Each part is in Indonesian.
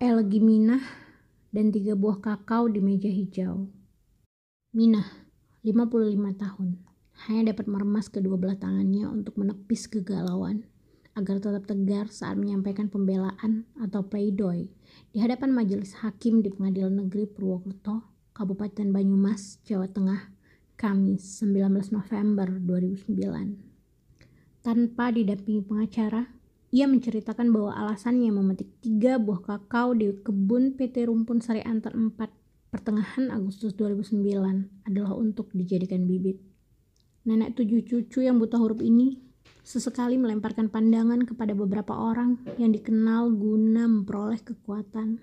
Elgi Minah dan tiga buah kakao di meja hijau. Minah, 55 tahun, hanya dapat meremas kedua belah tangannya untuk menepis kegalauan agar tetap tegar saat menyampaikan pembelaan atau pleidoy di hadapan majelis hakim di Pengadilan Negeri Purwokerto, Kabupaten Banyumas, Jawa Tengah, Kamis 19 November 2009. Tanpa didampingi pengacara, ia menceritakan bahwa alasannya memetik tiga buah kakao di kebun PT Rumpun Sari Antar 4 pertengahan Agustus 2009 adalah untuk dijadikan bibit. Nenek tujuh cucu yang buta huruf ini sesekali melemparkan pandangan kepada beberapa orang yang dikenal guna memperoleh kekuatan.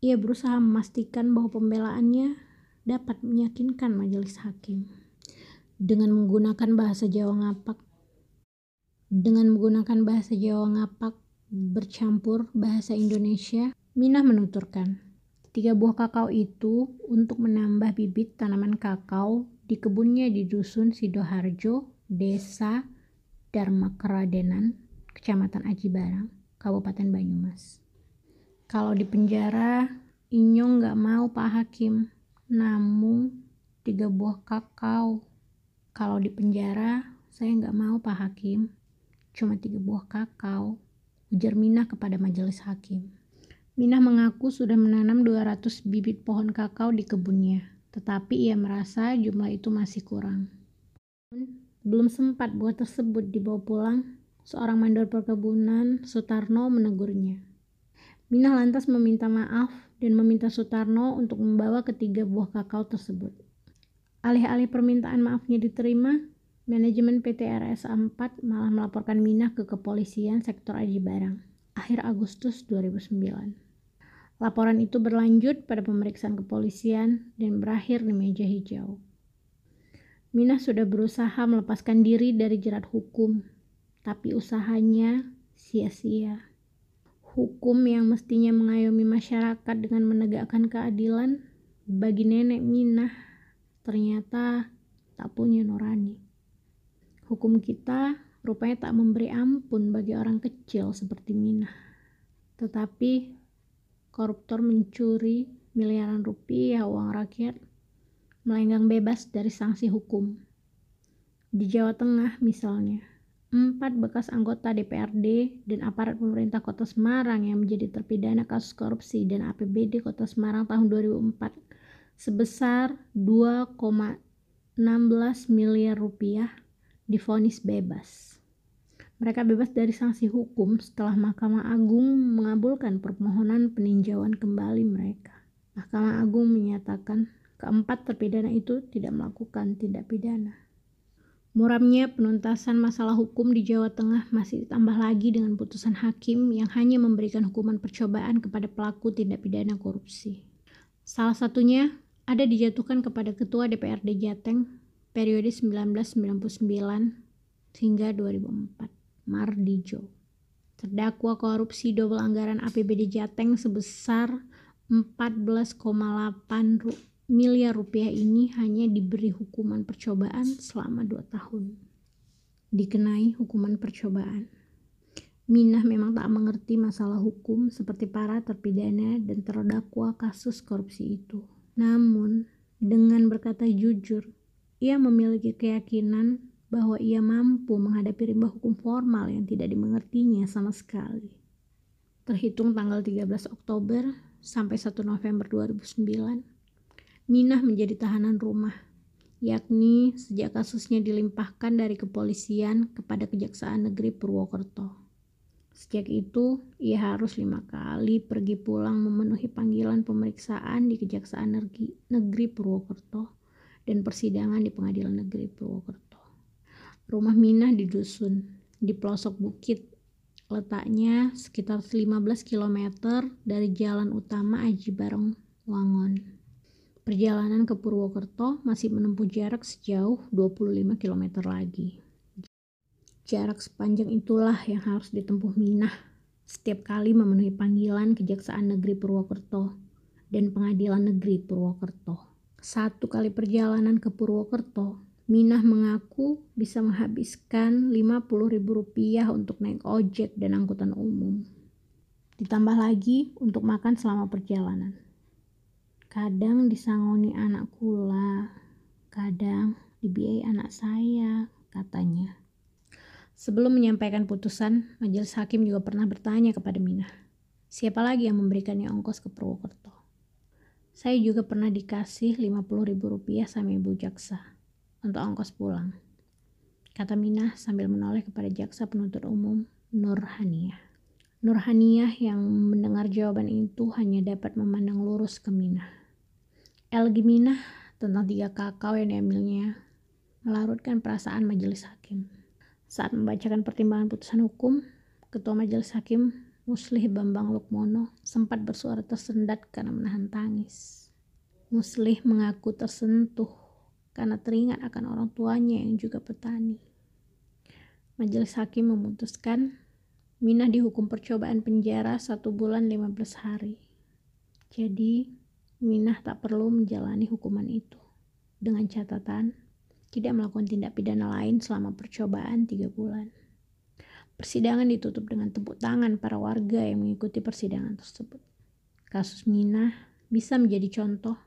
Ia berusaha memastikan bahwa pembelaannya dapat meyakinkan majelis hakim. Dengan menggunakan bahasa Jawa ngapak, dengan menggunakan bahasa Jawa ngapak bercampur bahasa Indonesia, Minah menuturkan, tiga buah kakao itu untuk menambah bibit tanaman kakao di kebunnya di Dusun Sidoharjo, Desa Dharma Keradenan, Kecamatan Aji Barang, Kabupaten Banyumas. Kalau di penjara, Inyong nggak mau Pak Hakim, namun tiga buah kakao. Kalau di penjara, saya nggak mau Pak Hakim, cuma tiga buah kakao, ujar Minah kepada majelis hakim. Minah mengaku sudah menanam 200 bibit pohon kakao di kebunnya, tetapi ia merasa jumlah itu masih kurang. Belum sempat buah tersebut dibawa pulang, seorang mandor perkebunan, Sutarno, menegurnya. Minah lantas meminta maaf dan meminta Sutarno untuk membawa ketiga buah kakao tersebut. Alih-alih permintaan maafnya diterima, Manajemen PT RSA 4 malah melaporkan Minah ke kepolisian sektor Aji Barang akhir Agustus 2009. Laporan itu berlanjut pada pemeriksaan kepolisian dan berakhir di meja hijau. Minah sudah berusaha melepaskan diri dari jerat hukum, tapi usahanya sia-sia. Hukum yang mestinya mengayomi masyarakat dengan menegakkan keadilan bagi nenek Minah ternyata tak punya nurani. Hukum kita rupanya tak memberi ampun bagi orang kecil seperti Minah. Tetapi koruptor mencuri miliaran rupiah uang rakyat melenggang bebas dari sanksi hukum. Di Jawa Tengah misalnya, empat bekas anggota DPRD dan aparat pemerintah kota Semarang yang menjadi terpidana kasus korupsi dan APBD kota Semarang tahun 2004 sebesar 2,16 miliar rupiah difonis bebas. Mereka bebas dari sanksi hukum setelah Mahkamah Agung mengabulkan permohonan peninjauan kembali mereka. Mahkamah Agung menyatakan keempat terpidana itu tidak melakukan tindak pidana. Muramnya penuntasan masalah hukum di Jawa Tengah masih ditambah lagi dengan putusan hakim yang hanya memberikan hukuman percobaan kepada pelaku tindak pidana korupsi. Salah satunya ada dijatuhkan kepada Ketua DPRD Jateng periode 1999 hingga 2004, Mardijo. Terdakwa korupsi double anggaran APBD Jateng sebesar 14,8 miliar rupiah ini hanya diberi hukuman percobaan selama 2 tahun. Dikenai hukuman percobaan. Minah memang tak mengerti masalah hukum seperti para terpidana dan terdakwa kasus korupsi itu. Namun, dengan berkata jujur, ia memiliki keyakinan bahwa ia mampu menghadapi rimba hukum formal yang tidak dimengertinya sama sekali. Terhitung tanggal 13 Oktober sampai 1 November 2009, Minah menjadi tahanan rumah, yakni sejak kasusnya dilimpahkan dari kepolisian kepada Kejaksaan Negeri Purwokerto. Sejak itu, ia harus lima kali pergi pulang memenuhi panggilan pemeriksaan di Kejaksaan Negeri Purwokerto dan persidangan di Pengadilan Negeri Purwokerto. Rumah Minah di dusun, di pelosok bukit, letaknya sekitar 15 km dari jalan utama Aji Bareng, Wangon. Perjalanan ke Purwokerto masih menempuh jarak sejauh 25 km lagi. Jarak sepanjang itulah yang harus ditempuh Minah setiap kali memenuhi panggilan Kejaksaan Negeri Purwokerto dan Pengadilan Negeri Purwokerto. Satu kali perjalanan ke Purwokerto, Minah mengaku bisa menghabiskan Rp50.000 untuk naik ojek dan angkutan umum. Ditambah lagi untuk makan selama perjalanan. Kadang disangoni anak kula, kadang dibiayai anak saya, katanya. Sebelum menyampaikan putusan, majelis hakim juga pernah bertanya kepada Minah, siapa lagi yang memberikannya ongkos ke Purwokerto? Saya juga pernah dikasih 50 ribu rupiah sama ibu jaksa untuk ongkos pulang. Kata Minah sambil menoleh kepada jaksa penuntut umum Nur Haniah. Nurhaniyah yang mendengar jawaban itu hanya dapat memandang lurus ke Minah. Elgi Minah tentang tiga kakao yang diambilnya melarutkan perasaan majelis hakim. Saat membacakan pertimbangan putusan hukum, Ketua Majelis Hakim Muslih Bambang Lukmono sempat bersuara tersendat karena menahan tangis. Muslih mengaku tersentuh karena teringat akan orang tuanya yang juga petani. Majelis Hakim memutuskan Minah dihukum percobaan penjara satu bulan 15 hari. Jadi, Minah tak perlu menjalani hukuman itu. Dengan catatan, tidak melakukan tindak pidana lain selama percobaan tiga bulan. Persidangan ditutup dengan tepuk tangan para warga yang mengikuti persidangan tersebut. Kasus Minah bisa menjadi contoh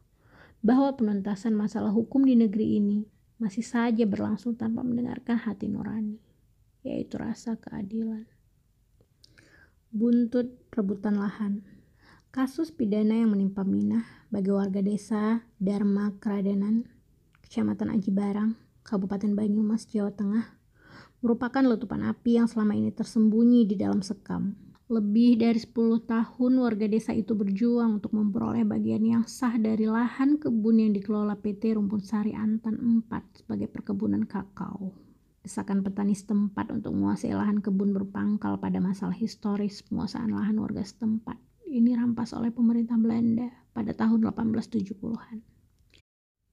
bahwa penuntasan masalah hukum di negeri ini masih saja berlangsung tanpa mendengarkan hati nurani, yaitu rasa keadilan buntut rebutan lahan. Kasus pidana yang menimpa Minah bagi warga desa Dharma Kradenan, Kecamatan Aji Barang, Kabupaten Banyumas, Jawa Tengah, merupakan letupan api yang selama ini tersembunyi di dalam sekam. Lebih dari 10 tahun warga desa itu berjuang untuk memperoleh bagian yang sah dari lahan kebun yang dikelola PT Rumpun Sari Antan 4 sebagai perkebunan kakao. Desakan petani setempat untuk menguasai lahan kebun berpangkal pada masalah historis penguasaan lahan warga setempat. Ini rampas oleh pemerintah Belanda pada tahun 1870-an.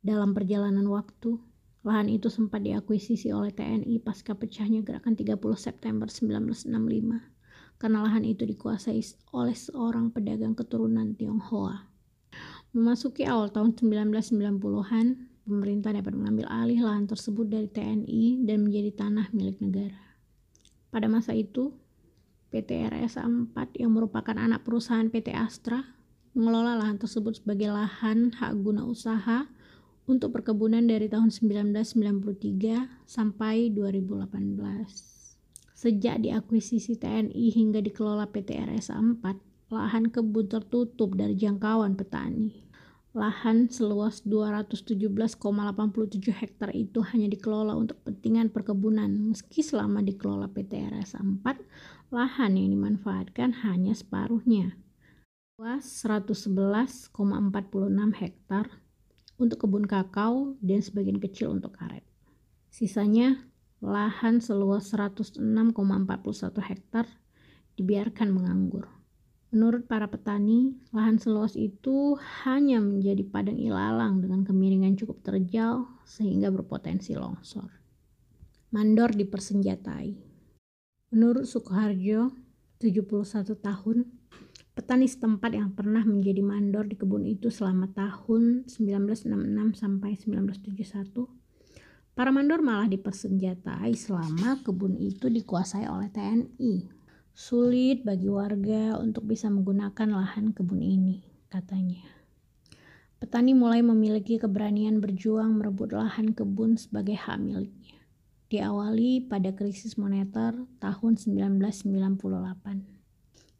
Dalam perjalanan waktu, lahan itu sempat diakuisisi oleh TNI pasca pecahnya gerakan 30 September 1965 karena lahan itu dikuasai oleh seorang pedagang keturunan Tionghoa. Memasuki awal tahun 1990-an, pemerintah dapat mengambil alih lahan tersebut dari TNI dan menjadi tanah milik negara. Pada masa itu, PT RSA 4 yang merupakan anak perusahaan PT Astra mengelola lahan tersebut sebagai lahan hak guna usaha untuk perkebunan dari tahun 1993 sampai 2018. Sejak diakuisisi TNI hingga dikelola PT RSA 4, lahan kebun tertutup dari jangkauan petani. Lahan seluas 217,87 hektar itu hanya dikelola untuk kepentingan perkebunan, meski selama dikelola PT RS 4, lahan yang dimanfaatkan hanya separuhnya. Luas 111,46 hektar untuk kebun kakao dan sebagian kecil untuk karet. Sisanya lahan seluas 106,41 hektar dibiarkan menganggur. Menurut para petani, lahan seluas itu hanya menjadi padang ilalang dengan kemiringan cukup terjal sehingga berpotensi longsor. Mandor dipersenjatai. Menurut Sukoharjo, 71 tahun, petani setempat yang pernah menjadi mandor di kebun itu selama tahun 1966 sampai 1971, para mandor malah dipersenjatai selama kebun itu dikuasai oleh TNI Sulit bagi warga untuk bisa menggunakan lahan kebun ini, katanya. Petani mulai memiliki keberanian berjuang merebut lahan kebun sebagai hak miliknya. Diawali pada krisis moneter tahun 1998.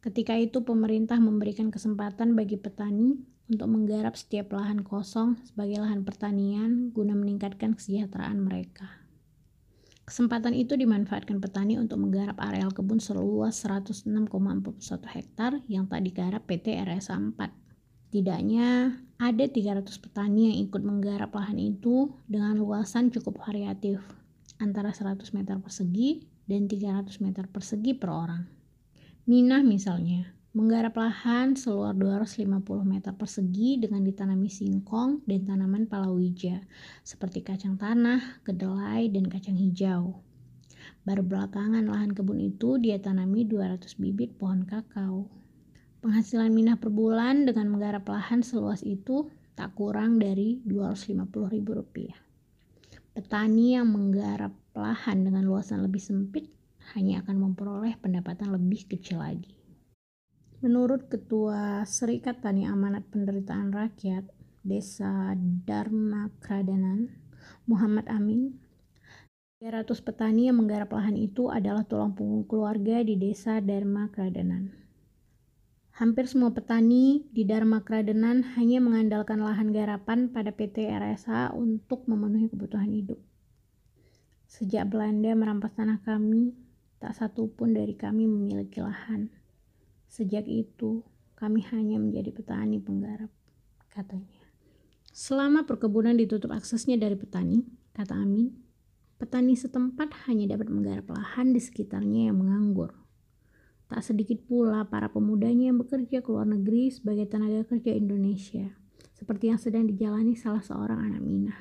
Ketika itu pemerintah memberikan kesempatan bagi petani untuk menggarap setiap lahan kosong sebagai lahan pertanian guna meningkatkan kesejahteraan mereka. Kesempatan itu dimanfaatkan petani untuk menggarap areal kebun seluas 106,41 hektar yang tak digarap PT RSA 4. Tidaknya ada 300 petani yang ikut menggarap lahan itu dengan luasan cukup variatif, antara 100 meter persegi dan 300 meter persegi per orang. Minah misalnya, menggarap lahan seluas 250 meter persegi dengan ditanami singkong dan tanaman palawija seperti kacang tanah, kedelai, dan kacang hijau. Baru belakangan lahan kebun itu dia tanami 200 bibit pohon kakao. Penghasilan Minah per bulan dengan menggarap lahan seluas itu tak kurang dari 250 ribu rupiah. Petani yang menggarap lahan dengan luasan lebih sempit hanya akan memperoleh pendapatan lebih kecil lagi. Menurut Ketua Serikat Tani Amanat Penderitaan Rakyat Desa Dharma Kradanan, Muhammad Amin, 300 petani yang menggarap lahan itu adalah tulang punggung keluarga di Desa Dharma Kradanan. Hampir semua petani di Dharma Kradanan hanya mengandalkan lahan garapan pada PT RSA untuk memenuhi kebutuhan hidup. Sejak Belanda merampas tanah kami, tak satu pun dari kami memiliki lahan. Sejak itu, kami hanya menjadi petani penggarap, katanya. Selama perkebunan ditutup aksesnya dari petani, kata Amin, petani setempat hanya dapat menggarap lahan di sekitarnya yang menganggur. Tak sedikit pula para pemudanya yang bekerja ke luar negeri sebagai tenaga kerja Indonesia, seperti yang sedang dijalani salah seorang anak Minah.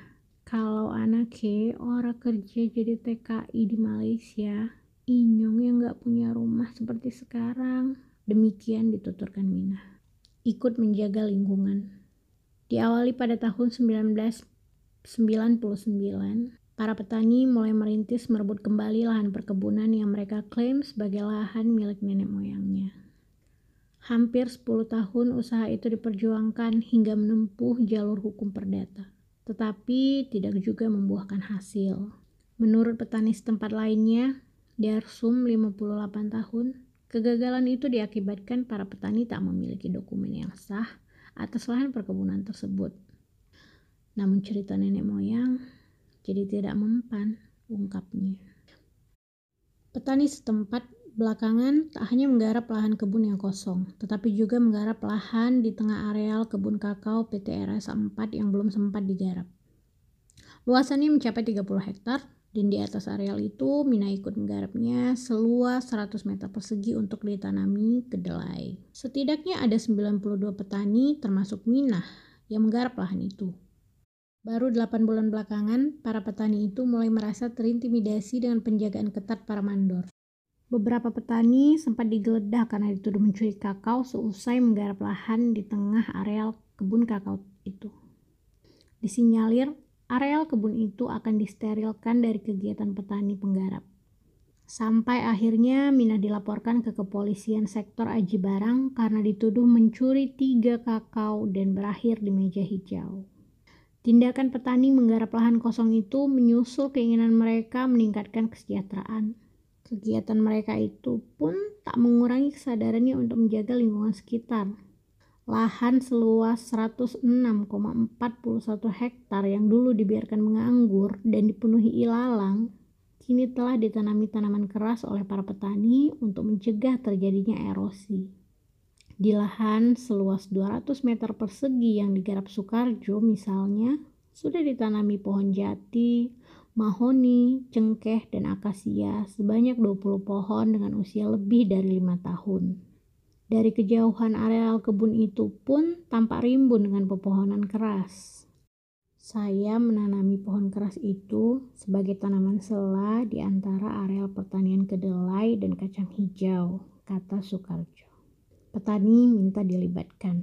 Kalau anak ke orang kerja jadi TKI di Malaysia, Inyong yang gak punya rumah seperti sekarang, Demikian dituturkan Mina. Ikut menjaga lingkungan. Diawali pada tahun 1999, para petani mulai merintis merebut kembali lahan perkebunan yang mereka klaim sebagai lahan milik nenek moyangnya. Hampir 10 tahun usaha itu diperjuangkan hingga menempuh jalur hukum perdata, tetapi tidak juga membuahkan hasil. Menurut petani setempat lainnya, Darsum 58 tahun, Kegagalan itu diakibatkan para petani tak memiliki dokumen yang sah atas lahan perkebunan tersebut. Namun cerita nenek moyang jadi tidak mempan, ungkapnya. Petani setempat belakangan tak hanya menggarap lahan kebun yang kosong, tetapi juga menggarap lahan di tengah areal kebun kakao PT RS 4 yang belum sempat digarap. Luasannya mencapai 30 hektar dan di atas areal itu Mina ikut menggarapnya seluas 100 meter persegi untuk ditanami kedelai. Setidaknya ada 92 petani termasuk Mina yang menggarap lahan itu. Baru 8 bulan belakangan, para petani itu mulai merasa terintimidasi dengan penjagaan ketat para mandor. Beberapa petani sempat digeledah karena dituduh mencuri kakao seusai menggarap lahan di tengah areal kebun kakao itu. Disinyalir areal kebun itu akan disterilkan dari kegiatan petani penggarap. Sampai akhirnya Mina dilaporkan ke kepolisian sektor Aji Barang karena dituduh mencuri tiga kakao dan berakhir di meja hijau. Tindakan petani menggarap lahan kosong itu menyusul keinginan mereka meningkatkan kesejahteraan. Kegiatan mereka itu pun tak mengurangi kesadarannya untuk menjaga lingkungan sekitar lahan seluas 106,41 hektar yang dulu dibiarkan menganggur dan dipenuhi ilalang, kini telah ditanami tanaman keras oleh para petani untuk mencegah terjadinya erosi. Di lahan seluas 200 meter persegi yang digarap Soekarjo misalnya, sudah ditanami pohon jati, mahoni, cengkeh, dan akasia sebanyak 20 pohon dengan usia lebih dari lima tahun. Dari kejauhan areal kebun itu pun tampak rimbun dengan pepohonan keras. Saya menanami pohon keras itu sebagai tanaman sela di antara areal pertanian kedelai dan kacang hijau, kata Soekarjo. Petani minta dilibatkan.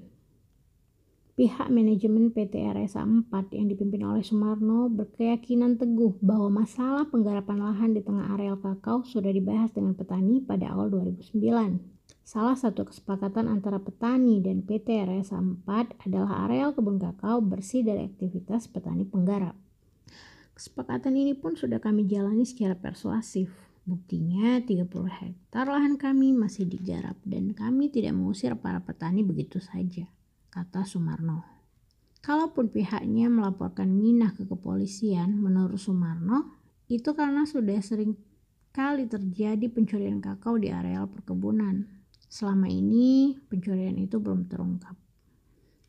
Pihak manajemen PT RSA 4 yang dipimpin oleh Sumarno berkeyakinan teguh bahwa masalah penggarapan lahan di tengah areal kakao sudah dibahas dengan petani pada awal 2009. Salah satu kesepakatan antara petani dan PT RSA 4 adalah areal kebun kakao bersih dari aktivitas petani penggarap. Kesepakatan ini pun sudah kami jalani secara persuasif. Buktinya 30 hektar lahan kami masih digarap dan kami tidak mengusir para petani begitu saja, kata Sumarno. Kalaupun pihaknya melaporkan Minah ke kepolisian, menurut Sumarno, itu karena sudah sering kali terjadi pencurian kakao di areal perkebunan. Selama ini pencurian itu belum terungkap.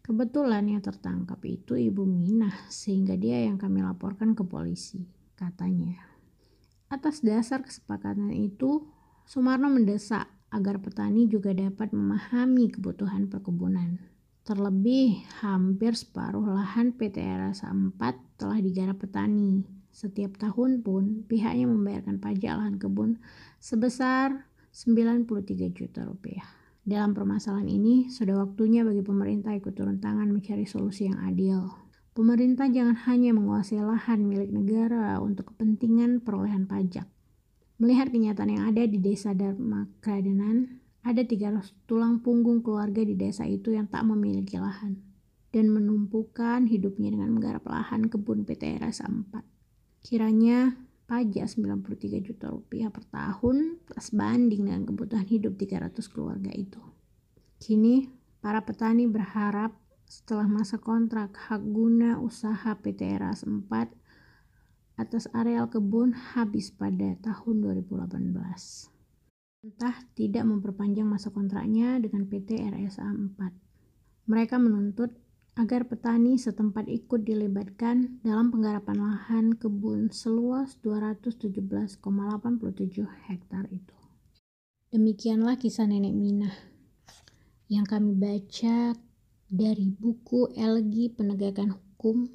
Kebetulan yang tertangkap itu Ibu Minah sehingga dia yang kami laporkan ke polisi, katanya. Atas dasar kesepakatan itu, Sumarno mendesak agar petani juga dapat memahami kebutuhan perkebunan. Terlebih, hampir separuh lahan PT RSA 4 telah digarap petani. Setiap tahun pun, pihaknya membayarkan pajak lahan kebun sebesar 93 juta rupiah. Dalam permasalahan ini, sudah waktunya bagi pemerintah ikut turun tangan mencari solusi yang adil. Pemerintah jangan hanya menguasai lahan milik negara untuk kepentingan perolehan pajak. Melihat kenyataan yang ada di desa Dharma Kradenan, ada 300 tulang punggung keluarga di desa itu yang tak memiliki lahan dan menumpukan hidupnya dengan menggarap lahan kebun PT RSA 4. Kiranya pajak 93 juta rupiah per tahun plus banding dengan kebutuhan hidup 300 keluarga itu. Kini, para petani berharap setelah masa kontrak hak guna usaha PT RAS 4 atas areal kebun habis pada tahun 2018 entah tidak memperpanjang masa kontraknya dengan PT RSA 4. Mereka menuntut agar petani setempat ikut dilibatkan dalam penggarapan lahan kebun seluas 217,87 hektar itu. Demikianlah kisah nenek Minah yang kami baca dari buku Elgi Penegakan Hukum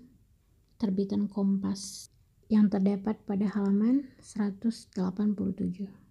terbitan Kompas yang terdapat pada halaman 187.